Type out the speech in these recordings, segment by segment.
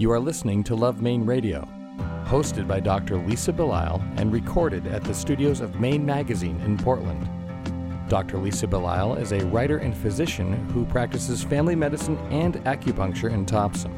You are listening to Love Maine Radio, hosted by Dr. Lisa Belisle and recorded at the studios of Maine Magazine in Portland. Dr. Lisa Belisle is a writer and physician who practices family medicine and acupuncture in Topsham.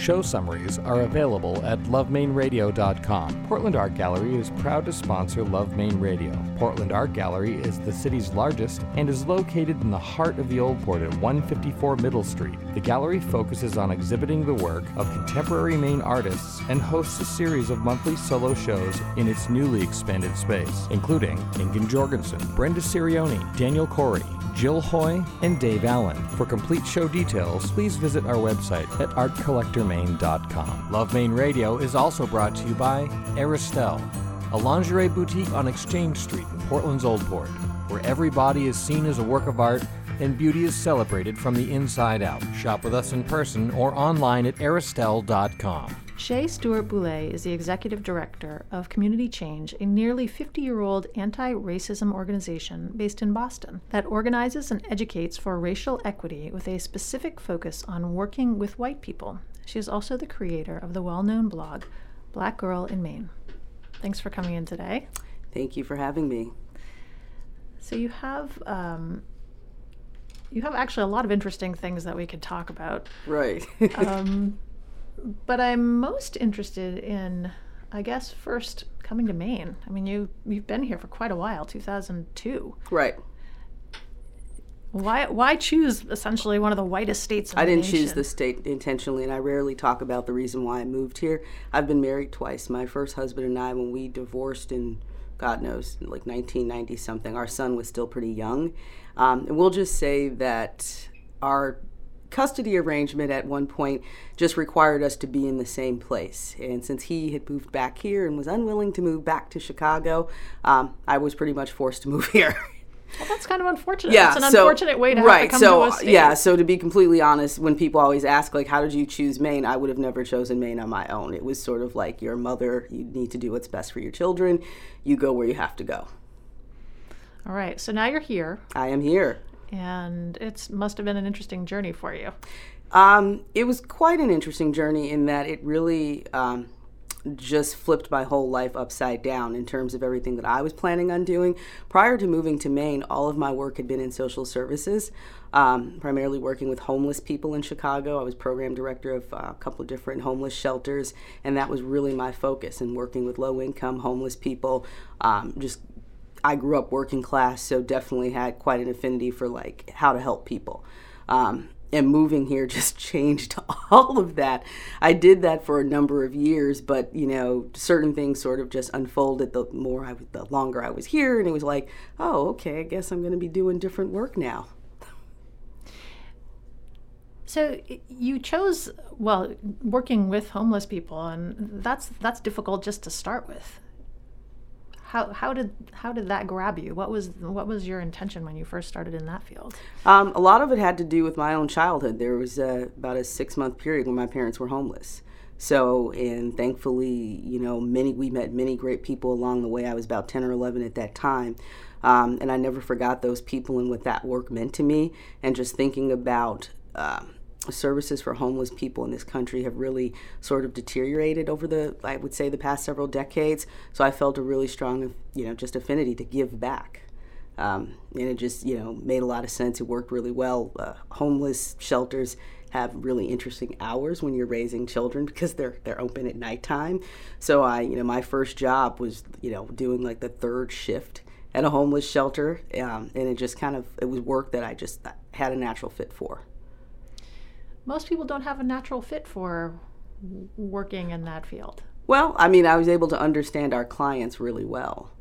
Show summaries are available at lovemaineradio.com. Portland Art Gallery is proud to sponsor Love Maine Radio. Portland Art Gallery is the city's largest and is located in the heart of the Old Port at 154 Middle Street. The gallery focuses on exhibiting the work of contemporary Maine artists and hosts a series of monthly solo shows in its newly expanded space, including Ingun Jorgensen, Brenda Cirioni, Daniel Corey, Jill Hoy, and Dave Allen. For complete show details, please visit our website at artcollectormaine.com. Love Maine Radio is also brought to you by Aristelle, a lingerie boutique on Exchange Street in Portland's Old Port, where every body is seen as a work of art and beauty is celebrated from the inside out. Shop with us in person or online at aristelle.com. Shay Stewart Bouley is the executive director of Community Change, a nearly 50 year old anti racism organization based in Boston that organizes and educates for racial equity with a specific focus on working with white people. She is also the creator of the well known blog Black Girl in Maine. Thanks for coming in today. Thank you for having me. So, you have. Um, you have actually a lot of interesting things that we could talk about. Right. um, but I'm most interested in, I guess, first coming to Maine. I mean, you you've been here for quite a while, 2002. Right. Why why choose essentially one of the whitest states? I didn't the choose the state intentionally, and I rarely talk about the reason why I moved here. I've been married twice. My first husband and I, when we divorced in God knows, like 1990 something, our son was still pretty young. Um, and we'll just say that our custody arrangement at one point just required us to be in the same place. And since he had moved back here and was unwilling to move back to Chicago, um, I was pretty much forced to move here. Well, that's kind of unfortunate. Yeah, it's an so, unfortunate way to right. have to come so, to. Yeah, so to be completely honest, when people always ask like, "How did you choose Maine?" I would have never chosen Maine on my own. It was sort of like your mother. You need to do what's best for your children. You go where you have to go. All right. So now you're here. I am here and it must have been an interesting journey for you. Um, it was quite an interesting journey in that it really um, just flipped my whole life upside down in terms of everything that I was planning on doing. Prior to moving to Maine, all of my work had been in social services, um, primarily working with homeless people in Chicago. I was program director of uh, a couple of different homeless shelters, and that was really my focus in working with low income homeless people, um, just I grew up working class, so definitely had quite an affinity for like how to help people. Um, and moving here just changed all of that. I did that for a number of years, but you know, certain things sort of just unfolded the more I the longer I was here, and it was like, oh, okay, I guess I'm going to be doing different work now. So you chose well working with homeless people, and that's that's difficult just to start with how how did how did that grab you? What was what was your intention when you first started in that field? Um, a lot of it had to do with my own childhood. There was about a six month period when my parents were homeless. So, and thankfully, you know, many we met many great people along the way. I was about ten or eleven at that time, um, and I never forgot those people and what that work meant to me. And just thinking about. Uh, services for homeless people in this country have really sort of deteriorated over the I would say the past several decades. So I felt a really strong, you know, just affinity to give back. Um, and it just, you know, made a lot of sense. It worked really well. Uh, homeless shelters have really interesting hours when you're raising children because they're they're open at nighttime. So I, you know, my first job was, you know, doing like the third shift at a homeless shelter, um, and it just kind of it was work that I just had a natural fit for most people don't have a natural fit for working in that field. Well, I mean, I was able to understand our clients really well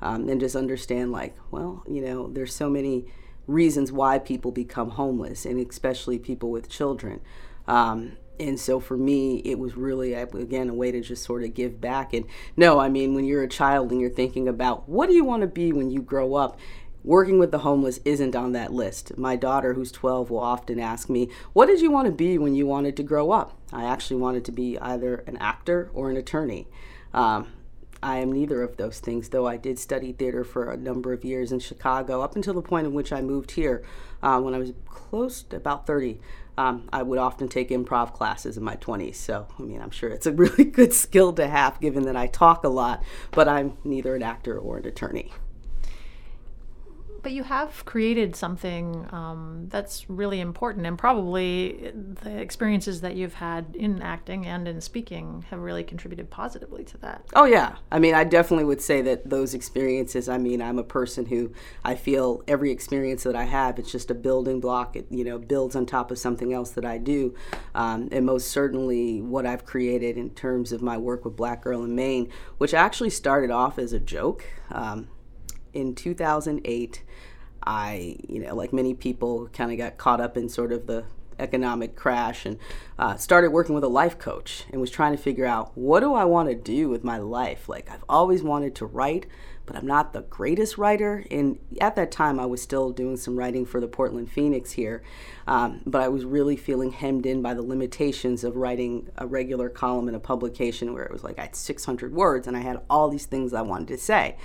um, and just understand, like, well, you know, there's so many reasons why people become homeless, and especially people with children. Um, and so for me, it was really, again, a way to just sort of give back. And no, I mean, when you're a child and you're thinking about what do you want to be when you grow up, working with the homeless isn't on that list. My daughter, who's 12, will often ask me, What did you want to be when you wanted to grow up? I actually wanted to be either an actor or an attorney. Um, I am neither of those things, though I did study theater for a number of years in Chicago up until the point in which I moved here uh, when I was close to about 30. Um, I would often take improv classes in my 20s. So, I mean, I'm sure it's a really good skill to have given that I talk a lot, but I'm neither an actor or an attorney. But you have created something um, that's really important, and probably the experiences that you've had in acting and in speaking have really contributed positively to that. Oh, yeah. I mean, I definitely would say that those experiences, I mean, I'm a person who I feel every experience that I have, it's just a building block. It, you know, builds on top of something else that I do. Um, and most certainly what I've created in terms of my work with Black Girl in Maine, which actually started off as a joke. Um, in 2008, I, you know, like many people, kind of got caught up in sort of the economic crash and uh, started working with a life coach and was trying to figure out what do I want to do with my life. Like, I've always wanted to write, but I'm not the greatest writer. And at that time, I was still doing some writing for the Portland Phoenix here, um, but I was really feeling hemmed in by the limitations of writing a regular column in a publication where it was like I had 600 words and I had all these things I wanted to say.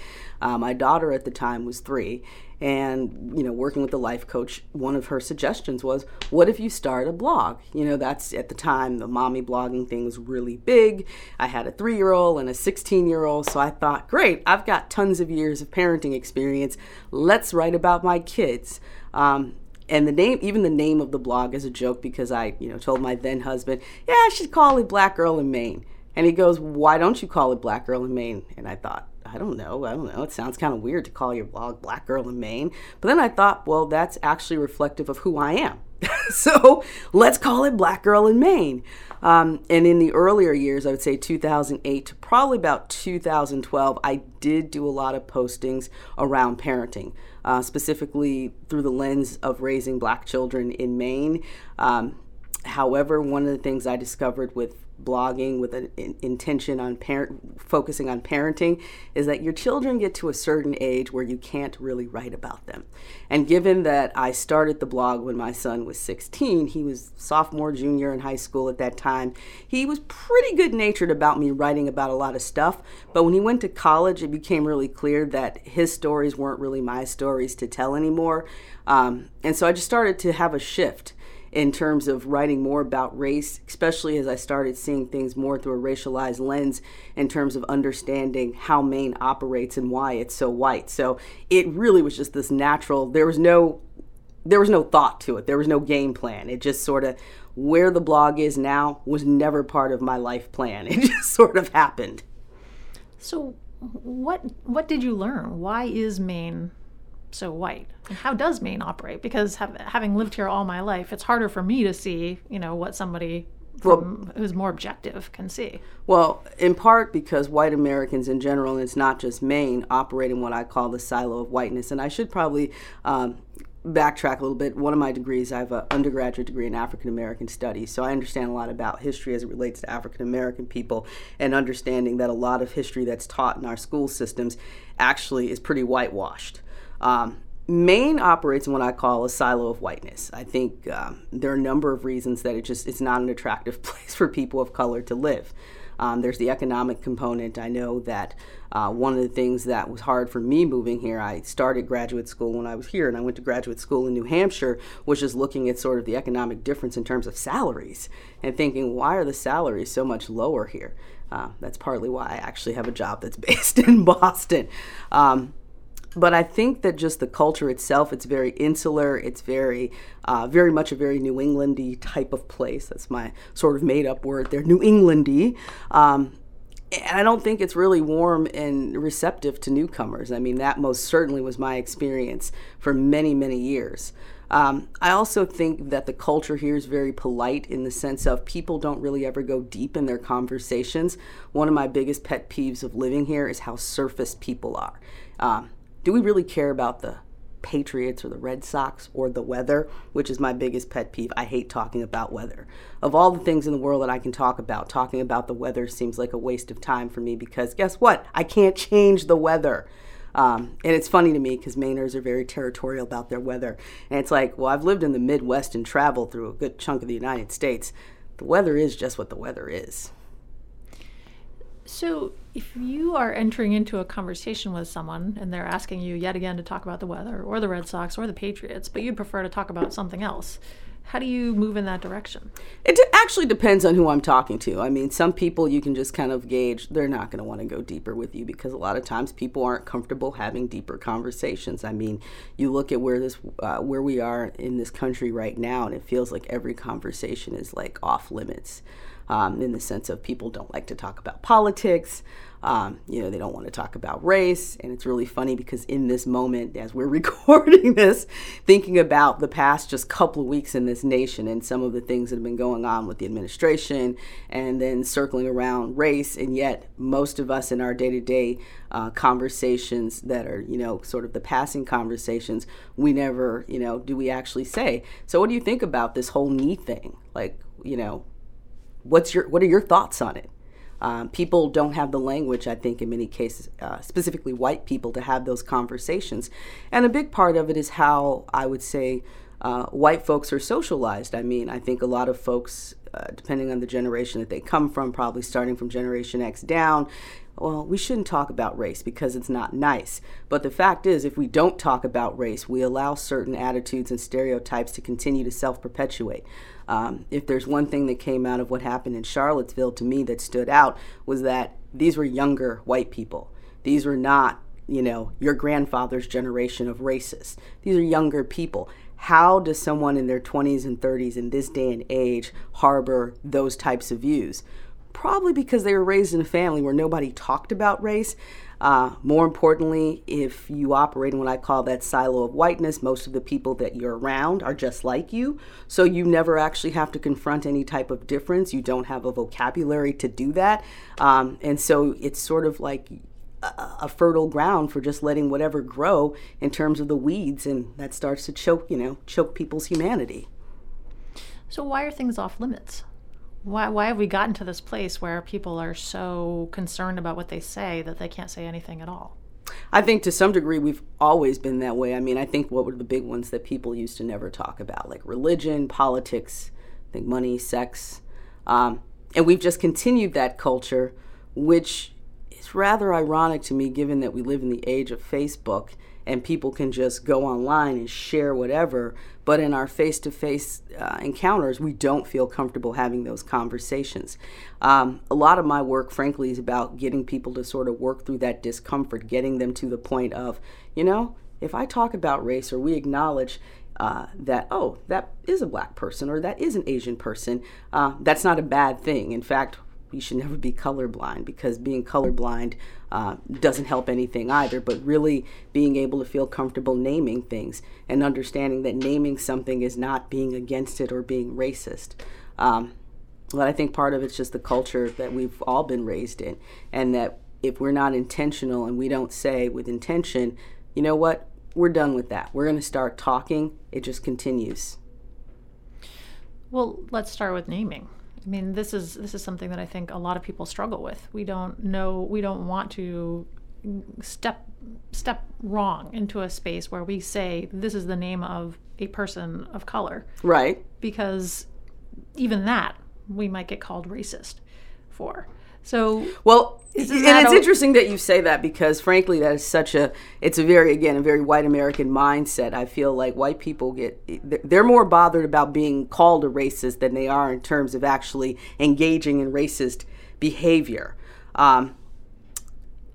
Uh, my daughter at the time was three, and you know working with the life coach one of her suggestions was what if you start a blog? You know that's at the time the mommy blogging thing was really big. I had a three year old and a 16 year old so i thought great i've got tons of years of parenting experience. Let's write about my kids. Um, and the name even the name of the blog is a joke because i you know told my then husband yeah i should call it black girl in maine. And he goes why don't you call it black girl in maine? And i thought I don't know. I don't know. It sounds kind of weird to call your blog Black Girl in Maine. But then I thought, well, that's actually reflective of who I am. so let's call it Black Girl in Maine. Um, and in the earlier years, I would say 2008 to probably about 2012, I did do a lot of postings around parenting, uh, specifically through the lens of raising black children in Maine. Um, however, one of the things I discovered with blogging with an intention on parent focusing on parenting is that your children get to a certain age where you can't really write about them. And given that I started the blog when my son was 16, he was sophomore, junior in high school at that time. He was pretty good natured about me writing about a lot of stuff, but when he went to college, it became really clear that his stories weren't really my stories to tell anymore. Um, and so I just started to have a shift in terms of writing more about race, especially as I started seeing things more through a racialized lens in terms of understanding how Maine operates and why it's so white. So it really was just this natural, there was no there was no thought to it. There was no game plan. It just sort of where the blog is now was never part of my life plan. It just sort of happened. So what what did you learn? Why is Maine so white? And how does Maine operate? Because have, having lived here all my life, it's harder for me to see, you know, what somebody from, well, who's more objective can see. Well, in part because white Americans in general, and it's not just Maine, operate in what I call the silo of whiteness. And I should probably um, backtrack a little bit. One of my degrees, I have an undergraduate degree in African American studies, so I understand a lot about history as it relates to African American people, and understanding that a lot of history that's taught in our school systems actually is pretty whitewashed. Um, Maine operates in what I call a silo of whiteness. I think um, there are a number of reasons that it just it's not an attractive place for people of color to live. Um, there's the economic component. I know that uh, one of the things that was hard for me moving here, I started graduate school when I was here, and I went to graduate school in New Hampshire, was just looking at sort of the economic difference in terms of salaries and thinking, why are the salaries so much lower here? Uh, that's partly why I actually have a job that's based in Boston. Um, but I think that just the culture itself, it's very insular. It's very, uh, very much a very New Englandy type of place. That's my sort of made up word there, New Englandy. Um, and I don't think it's really warm and receptive to newcomers. I mean, that most certainly was my experience for many, many years. Um, I also think that the culture here is very polite in the sense of people don't really ever go deep in their conversations. One of my biggest pet peeves of living here is how surface people are. Um, do we really care about the Patriots or the Red Sox or the weather, which is my biggest pet peeve. I hate talking about weather. Of all the things in the world that I can talk about, talking about the weather seems like a waste of time for me because guess what? I can't change the weather. Um, and it's funny to me because Mainers are very territorial about their weather. And it's like, well, I've lived in the Midwest and traveled through a good chunk of the United States. The weather is just what the weather is. So, if you are entering into a conversation with someone and they're asking you yet again to talk about the weather or the Red Sox or the Patriots, but you'd prefer to talk about something else, how do you move in that direction? It actually depends on who I'm talking to. I mean, some people you can just kind of gauge they're not going to want to go deeper with you because a lot of times people aren't comfortable having deeper conversations. I mean, you look at where this uh, where we are in this country right now, and it feels like every conversation is like off limits. Um, in the sense of people don't like to talk about politics. Um, you know, they don't want to talk about race. And it's really funny because in this moment, as we're recording this, thinking about the past just couple of weeks in this nation and some of the things that have been going on with the administration and then circling around race. And yet, most of us in our day to day conversations that are, you know, sort of the passing conversations, we never, you know, do we actually say. So, what do you think about this whole knee thing? Like, you know, what's your what are your thoughts on it? Um, people don't have the language, I think, in many cases, uh, specifically white people, to have those conversations. And a big part of it is how I would say uh, white folks are socialized. I mean, I think a lot of folks, uh, depending on the generation that they come from, probably starting from Generation X down, well, we shouldn't talk about race because it's not nice. But the fact is, if we don't talk about race, we allow certain attitudes and stereotypes to continue to self perpetuate. Um, if there's one thing that came out of what happened in Charlottesville to me that stood out was that these were younger white people. These were not, you know, your grandfather's generation of racists. These are younger people. How does someone in their 20s and 30s in this day and age harbor those types of views? Probably because they were raised in a family where nobody talked about race. Uh, more importantly, if you operate in what I call that silo of whiteness, most of the people that you're around are just like you. So you never actually have to confront any type of difference. You don't have a vocabulary to do that. Um, and so it's sort of like a, a fertile ground for just letting whatever grow in terms of the weeds. And that starts to choke, you know, choke people's humanity. So, why are things off limits? Why, why have we gotten to this place where people are so concerned about what they say that they can't say anything at all? I think to some degree we've always been that way. I mean, I think what were the big ones that people used to never talk about, like religion, politics, I think money, sex. Um, and we've just continued that culture, which is rather ironic to me given that we live in the age of Facebook and people can just go online and share whatever. But in our face to face encounters, we don't feel comfortable having those conversations. Um, a lot of my work, frankly, is about getting people to sort of work through that discomfort, getting them to the point of, you know, if I talk about race or we acknowledge uh, that, oh, that is a black person or that is an Asian person, uh, that's not a bad thing. In fact, you should never be colorblind because being colorblind uh, doesn't help anything either. But really being able to feel comfortable naming things and understanding that naming something is not being against it or being racist. Um, but I think part of it's just the culture that we've all been raised in, and that if we're not intentional and we don't say with intention, you know what, we're done with that. We're going to start talking. It just continues. Well, let's start with naming. I mean, this is this is something that I think a lot of people struggle with. We don't know, we don't want to step step wrong into a space where we say this is the name of a person of color. Right. Because even that we might get called racist for. So well, and it's interesting that you say that because frankly, that is such a it's a very again a very white American mindset. I feel like white people get they're more bothered about being called a racist than they are in terms of actually engaging in racist behavior. Um,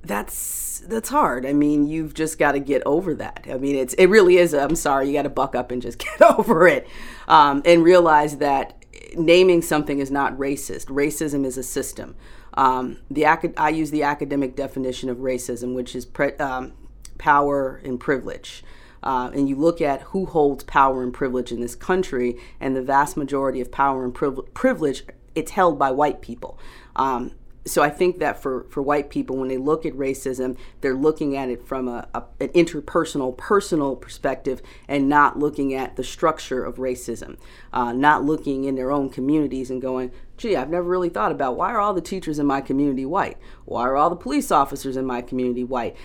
that's that's hard. I mean, you've just got to get over that. I mean, it's it really is. i am sorry, you got to buck up and just get over it, um, and realize that naming something is not racist. Racism is a system. Um, the I use the academic definition of racism, which is pre- um, power and privilege. Uh, and you look at who holds power and privilege in this country, and the vast majority of power and priv- privilege, it's held by white people. Um, so I think that for, for white people, when they look at racism, they're looking at it from a, a, an interpersonal, personal perspective, and not looking at the structure of racism, uh, not looking in their own communities and going, gee, I've never really thought about why are all the teachers in my community white? Why are all the police officers in my community white?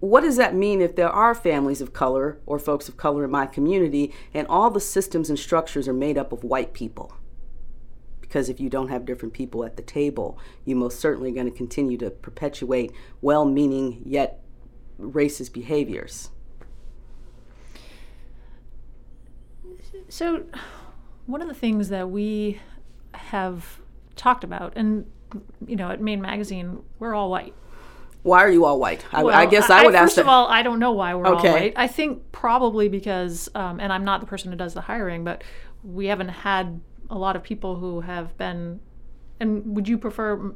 What does that mean if there are families of color or folks of color in my community and all the systems and structures are made up of white people? Because if you don't have different people at the table, you most certainly going to continue to perpetuate well meaning yet racist behaviors. So, one of the things that we have talked about, and you know, at Maine Magazine, we're all white. Why are you all white? I, Well, I guess I would ask. First of all, I don't know why we're Okay. all white. I think probably because, um, and I'm not the person who does the hiring, but we haven't had a lot of people who have been. And would you prefer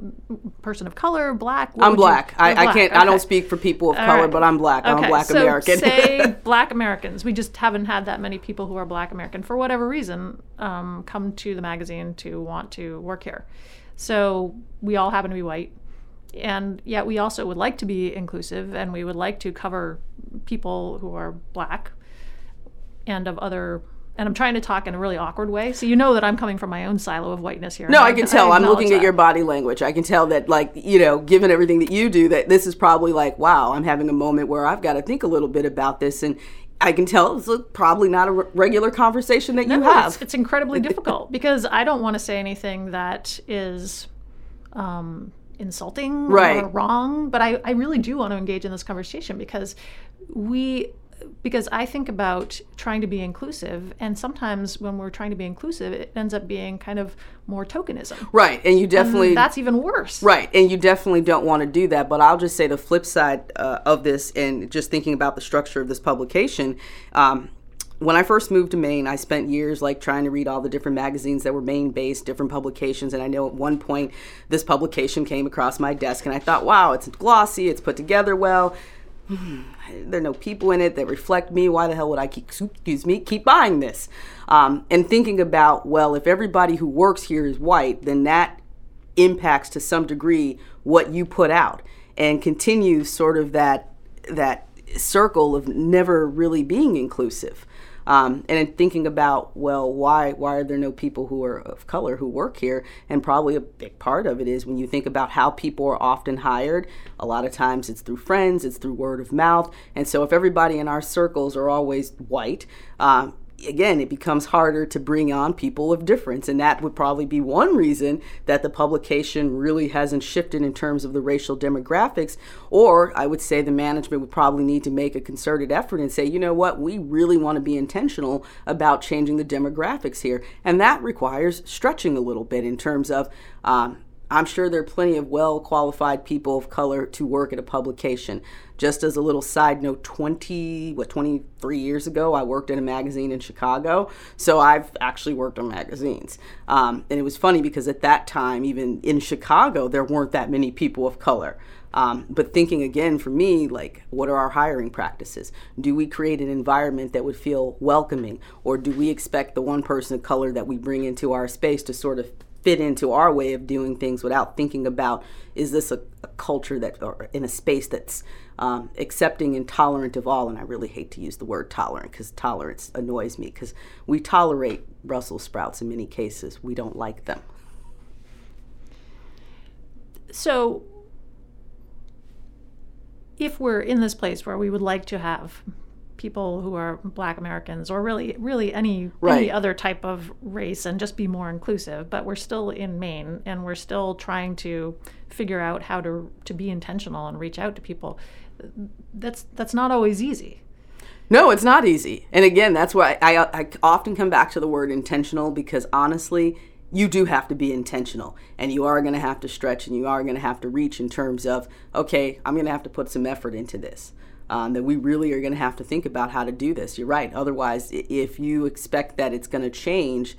person of color, black? What I'm would you- black. I, You're I can't. I don't speak for people of All color, right. but I'm black. I'm a Okay, black so American. say black Americans. We just haven't had that many people who are black American for whatever reason um, come to the magazine to want to work here. So we all happen to be white. And yet we also would like to be inclusive and we would like to cover people who are black and of other. And I'm trying to talk in a really awkward way. So you know that I'm coming from my own silo of whiteness here. No, and I can tell. I'm acknowledge looking at your body language. I can tell that, like, you know, given everything that you do, that this is probably like, wow, I'm having a moment where I've got to think a little bit about this. And I can tell it's probably not a re- regular conversation that you have. It's, it's incredibly difficult because I don't want to say anything that is um, insulting Right. or wrong, but I, I really do want to engage in this conversation because we because I think about trying to be inclusive, and sometimes when we're trying to be inclusive, it ends up being kind of more tokenism. right. And you definitely. That's even worse. Right, and you definitely don't want to do that. But I'll just say the flip side uh, of this, and just thinking about the structure of this publication. Um, when I first moved to Maine, I spent years like trying to read all the different magazines that were Maine based, different publications. And I know at one point this publication came across my desk, and I thought, wow, it's glossy, it's put together well. there are no people in it that reflect me. Why the hell would I keep, excuse me, keep buying this? Um, and thinking about, well, if everybody who works here is white, then that impacts to some degree what you put out and continues sort of that that circle of never really being inclusive. Um, and in thinking about well why why are there no people who are of color who work here? And probably a big part of it is when you think about how people are often hired a lot of times it's through friends it's through word of mouth. And so if everybody in our circles are always white um, again, it becomes harder to bring on people of difference. And that would probably be one reason that the publication really hasn't shifted in terms of the racial demographics. Or I would say the management would probably need to make a concerted effort and say, you know what, we really want to be intentional about changing the demographics here. And that requires stretching a little bit in terms of, um, I'm sure there are plenty of well qualified people of color to work at a publication. Just as a little side note, 20, what, 23 years ago, I worked in a magazine in Chicago. So I've actually worked on magazines. Um, and it was funny because at that time, even in Chicago, there weren't that many people of color. Um, but thinking again for me, like, what are our hiring practices? Do we create an environment that would feel welcoming? Or do we expect the one person of color that we bring into our space to sort of fit into our way of doing things without thinking about is this a, a culture that or in a space that's um, accepting and tolerant of all? And i really hate to use the word tolerant because tolerance annoys me because we tolerate brussels sprouts in many cases. We don't like them. So, if we're in this place where we would like to have people who are Black Americans, or really, really any Right. any other type of race, and just be more inclusive, but we're still in Maine, and we're still trying to figure out how to to be intentional and reach out to people. That's that's not always easy. No, it's not easy. And again, that's why I, I often come back to the word intentional because honestly, you do have to be intentional and you are going to have to stretch and you are going to have to reach in terms of, okay, I'm going to have to put some effort into this. Um, that we really are going to have to think about how to do this. You're right. Otherwise, if you expect that it's going to change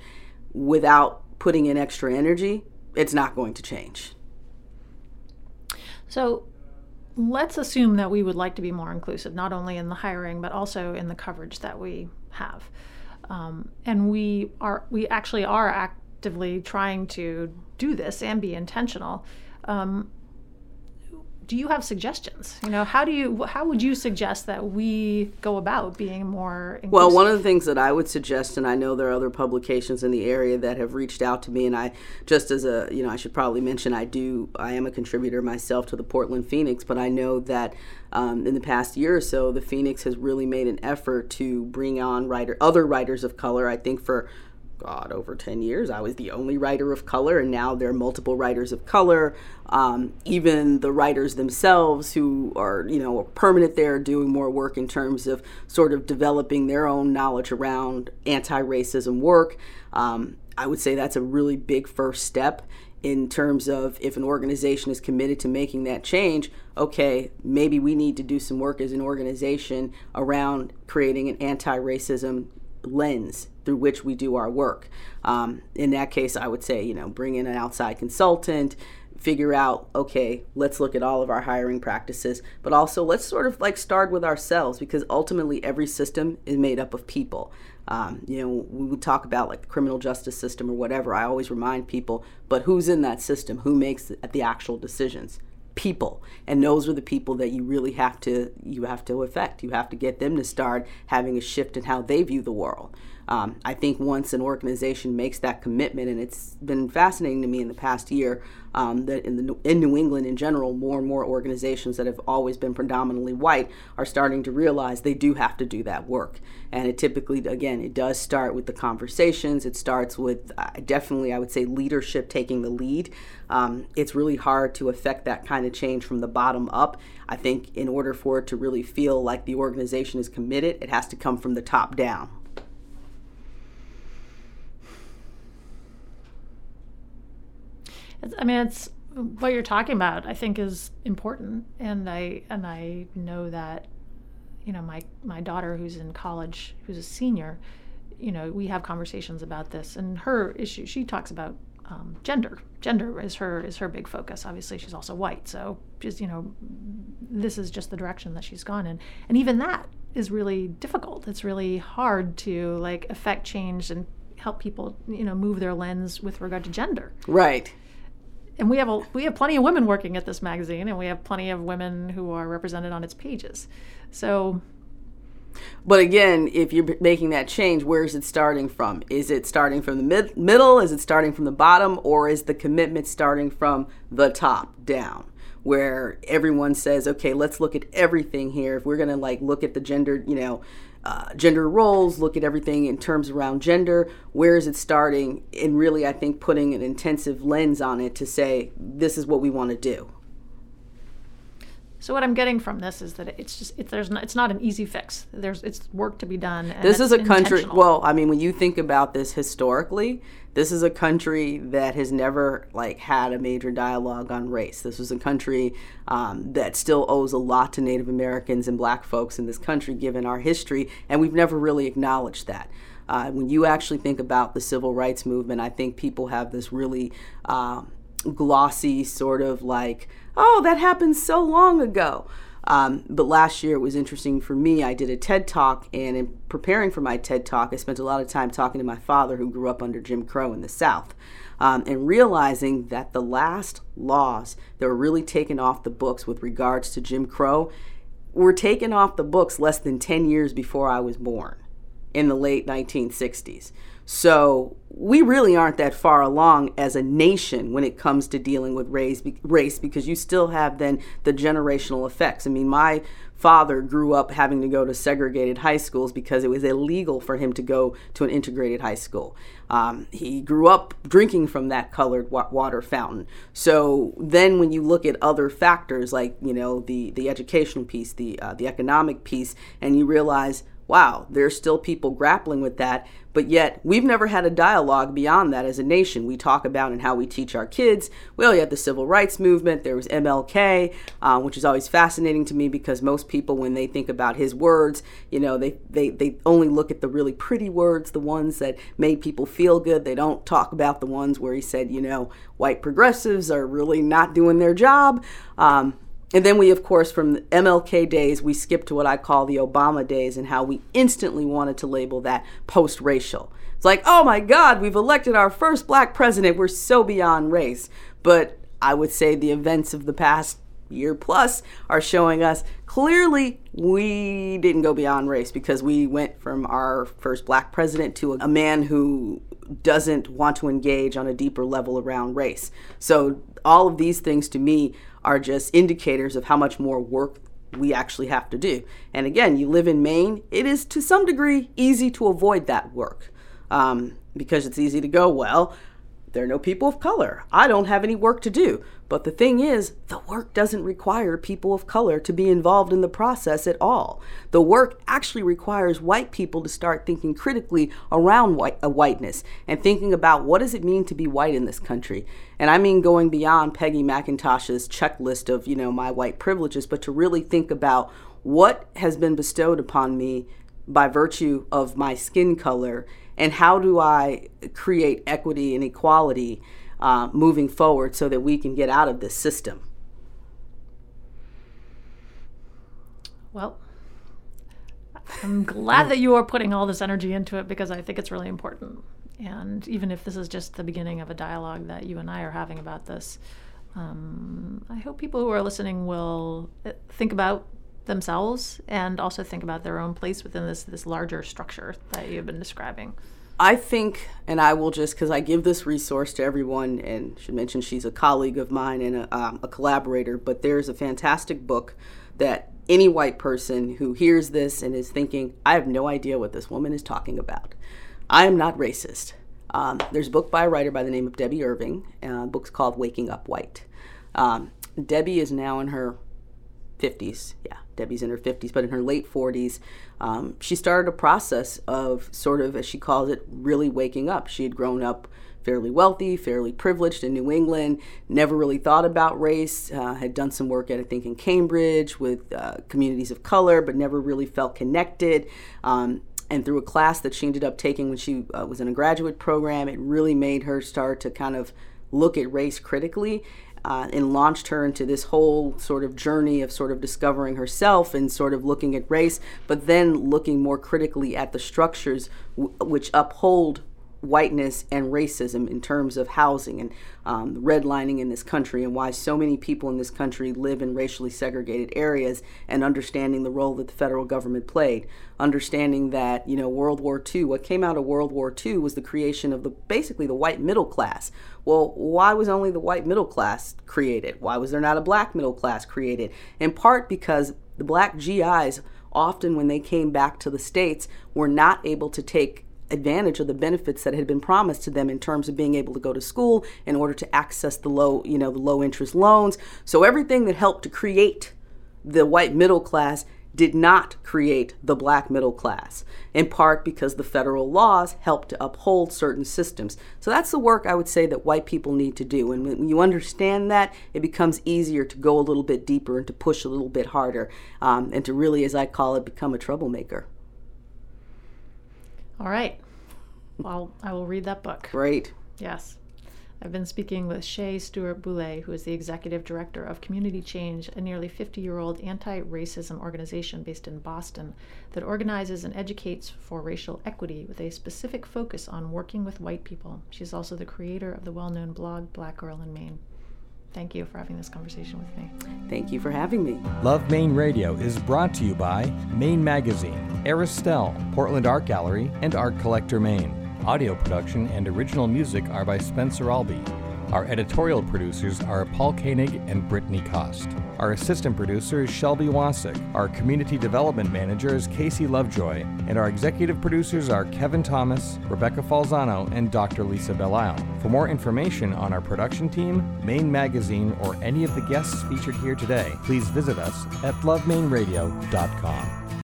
without putting in extra energy, it's not going to change. So let's assume that we would like to be more inclusive, not only in the hiring, but also in the coverage that we have. Um, and we are we actually are actively trying to do this and be intentional. Um, do you have suggestions? You know, how do you how would you suggest that we go about being more inclusive? Well, one of the things that I would suggest, and I know there are other publications in the area that have reached out to me, and I just as a you know I should probably mention I do I am a contributor myself to the Portland Phoenix, but I know that um, in the past year or so the Phoenix has really made an effort to bring on writer other writers of color. I think for God, over 10 years, I was the only writer of color, and now there are multiple writers of color. Um, even the writers themselves who are, you know, permanent there doing more work in terms of sort of developing their own knowledge around anti racism work. Um, I would say that's a really big first step in terms of if an organization is committed to making that change, okay, maybe we need to do some work as an organization around creating an anti racism lens through which we do our work. Um, in that case, I would say, you know, bring in an outside consultant, figure out, okay, let's look at all of our hiring practices, but also let's sort of like start with ourselves because ultimately every system is made up of people. Um, you know, we would talk about like the criminal justice system or whatever. I always remind people, but who's in that system? Who makes the actual decisions? People and those are the people that you really have to you have to affect. You have to get them to start having a shift in how they view the world um, I think once an organization makes that commitment, and it's been fascinating to me in the past year um, that in, the, in New England in general, more and more organizations that have always been predominantly white are starting to realize they do have to do that work. And it typically, again, it does start with the conversations. It starts with uh, definitely, I would say, leadership taking the lead. Um, it's really hard to affect that kind of change from the bottom up. I think in order for it to really feel like the organization is committed, it has to come from the top down. I mean, it's what you're talking about. I think is important, and I and I know that, you know, my my daughter who's in college, who's a senior, you know, we have conversations about this, and her issue. She talks about um, gender. Gender is her is her big focus. Obviously, she's also white, so just you know, this is just the direction that she's gone in, and even that is really difficult. It's really hard to like affect change and help people, you know, move their lens with regard to gender. Right and we have a we have plenty of women working at this magazine and we have plenty of women who are represented on its pages. So but again if you're making that change where is it starting from? Is it starting from the mid- middle? Is it starting from the bottom? Or is the commitment starting from the top down? Where everyone says okay let's look at everything here. If we're going to like look at the gender you know uh, gender roles, look at everything in terms around gender. Where is it starting? And really, I think putting an intensive lens on it to say, this is what we want to do. So what I'm getting from this is that it's just it's there's not, it's not an easy fix. There's it's work to be done. this is a country. Well, I mean, when you think about this historically, this is a country that has never like had a major dialogue on race. This was a country um, that still owes a lot to Native Americans and Black folks in this country, given our history, and we've never really acknowledged that. Uh, when you actually think about the civil rights movement, I think people have this really uh, glossy sort of like oh, that happened so long ago. Um, but last year it was interesting for me. I did a TED talk, and in preparing for my TED talk, I spent a lot of time talking to my father, who grew up under Jim Crow in the South, um, and realizing that the last laws that were really taken off the books with regards to Jim Crow were taken off the books less than 10 years before I was born in the late 1960s. So we really aren't that far along as a nation when it comes to dealing with race, race because you still have then the generational effects. I mean, my father grew up having to go to segregated high schools because it was illegal for him to go to an integrated high school. Um, he grew up drinking from that colored water fountain. So then, when you look at other factors like you know the the educational piece, the uh, the economic piece, and you realize wow, there's still people grappling with that. But yet, we've never had a dialogue beyond that as a nation. We talk about and how we teach our kids. Well, you had the civil rights movement. There was MLK, uh, which is always fascinating to me because most people, when they think about his words, you know, they, they, they only look at the really pretty words, the ones that made people feel good. They don't talk about the ones where he said, you know, white progressives are really not doing their job. Um, and then we, of course, from the MLK days, we skipped to what I call the Obama days and how we instantly wanted to label that post racial. It's like, oh my God, we've elected our first black president. We're so beyond race. But I would say the events of the past year plus are showing us clearly we didn't go beyond race because we went from our first black president to a man who doesn't want to engage on a deeper level around race. So all of these things to me are just indicators of how much more work we actually have to do. And again, you live in Maine, it is to some degree easy to avoid that work. um, because it's easy to go, well, there are no people of color. I don't have any work to do. But the thing is, the work doesn't require people of color to be involved in the process at all. The work actually requires white people to start thinking critically around white, uh, whiteness and thinking about what does it mean to be white in this country. And I mean going beyond Peggy McIntosh's checklist of, you know, my white privileges, but to really think about what has been bestowed upon me by virtue of my skin color and how do I create equity and equality uh, moving forward so that we can get out of this system? Well, I'm glad that you are putting all this energy into it because I think it's really important. And even if this is just the beginning of a dialogue that you and I are having about this, um, I hope people who are listening will uh, think about themselves and also think about their own place within this this larger structure that you've been describing. I think, and I will just because I give this resource to everyone, and should mention she's a colleague of mine and a, um, a collaborator. But there's a fantastic book that any white person who hears this and is thinking, I have no idea what this woman is talking about. I am not racist. Um, there's a book by a writer by the name of Debby Irving. The book's called Waking Up White. Um, Debby is now in her 50s. Yeah, Debby's in her 50s, but in her late 40s, um, she started a process of sort of, as she calls it, really waking up. She had grown up fairly wealthy, fairly privileged in New England, never really thought about race, uh, had done some work at, I think, in Cambridge with uh, communities of color, but never really felt connected. Um, and through a class that she ended up taking when she uh, was in a graduate program, it really made her start to kind of look at race critically uh, and launched her into this whole sort of journey of sort of discovering herself and sort of looking at race, but then looking more critically at the structures w- which uphold whiteness and racism in terms of housing and um, redlining in this country and why so many people in this country live in racially segregated areas and understanding the role that the federal government played. Understanding that you know world war ii what came out of world war ii was the creation of the basically the white middle class. Well why was only the white middle class created? Why was there not a black middle class created? In part because the black gis often when they came back to the states were not able to take advantage of the benefits that had been promised to them in terms of being able to go to school in order to access the low, you know, the low interest loans. So everything that helped to create the white middle class did not create the black middle class, in part because the federal laws helped to uphold certain systems. So that's the work I would say that white people need to do. And when you understand that, it becomes easier to go a little bit deeper and to push a little bit harder um, and to really, as I call it, become a troublemaker. All right. Well, I will read that book. Great. Yes. I've been speaking with Shay Stewart Bouley, who is the executive director of Community Change, a nearly 50 year old anti racism organization based in Boston that organizes and educates for racial equity with a specific focus on working with white people. She's also the creator of the well known blog Black Girl in Maine. Thank you for having this conversation with me. Thank you for having me. Love Maine Radio is brought to you by Maine Magazine, Aristelle, Portland Art Gallery, and Art Collector Maine. Audio production and original music are by Spencer Albee. Our editorial producers are Paul Koenig and Brittany Cost. Our assistant producer is Shelby Wasick. Our community development manager is Casey Lovejoy. And our executive producers are Kevin Thomas, Rebecca Falzano, and Dr. Lisa Belisle. For more information on our production team, Maine Magazine, or any of the guests featured here today, please visit us at lovemaineradio.com.